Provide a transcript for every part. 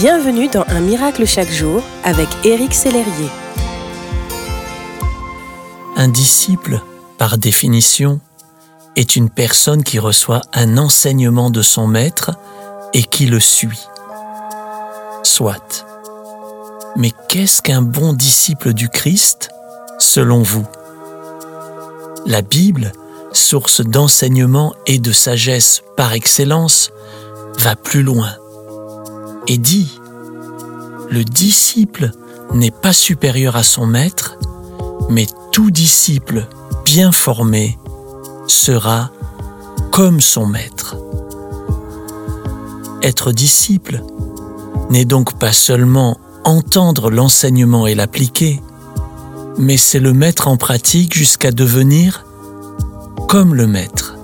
Bienvenue dans Un miracle chaque jour avec Éric Sellerier. Un disciple, par définition, est une personne qui reçoit un enseignement de son maître et qui le suit. Soit. Mais qu'est-ce qu'un bon disciple du Christ, selon vous? La Bible, source d'enseignement et de sagesse par excellence, va plus loin et dit, Le disciple n'est pas supérieur à son maître, mais tout disciple bien formé sera comme son maître. Être disciple n'est donc pas seulement entendre l'enseignement et l'appliquer, mais c'est le mettre en pratique jusqu'à devenir comme le maître.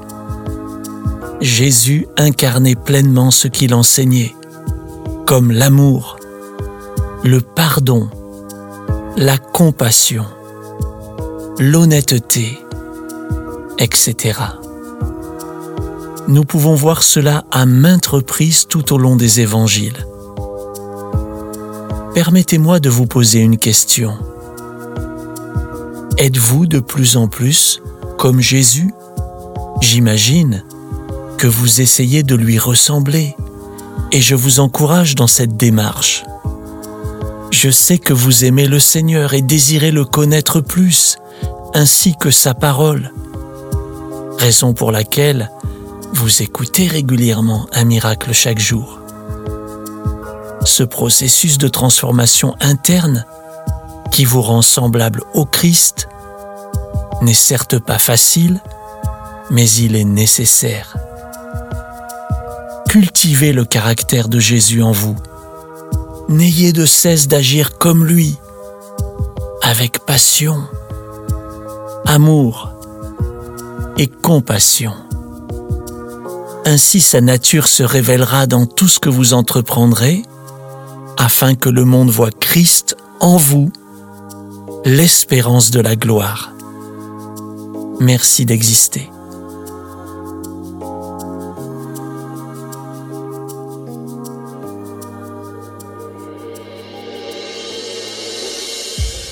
Jésus incarnait pleinement ce qu'il enseignait, comme l'amour, le pardon, la compassion, l'honnêteté, etc. Nous pouvons voir cela à maintes reprises tout au long des évangiles. Permettez-moi de vous poser une question. Êtes-vous de plus en plus comme Jésus? J'imagine que vous essayez de lui ressembler et je vous encourage dans cette démarche. Je sais que vous aimez le Seigneur et désirez le connaître plus, ainsi que sa parole, raison pour laquelle vous écoutez régulièrement un miracle chaque jour. Ce processus de transformation interne qui vous rend semblable au Christ n'est certes pas facile, mais il est nécessaire. Cultivez le caractère de Jésus en vous. N'ayez de cesse d'agir comme lui, avec passion, amour et compassion. Ainsi sa nature se révélera dans tout ce que vous entreprendrez, afin que le monde voit Christ en vous, l'espérance de la gloire. Merci d'exister.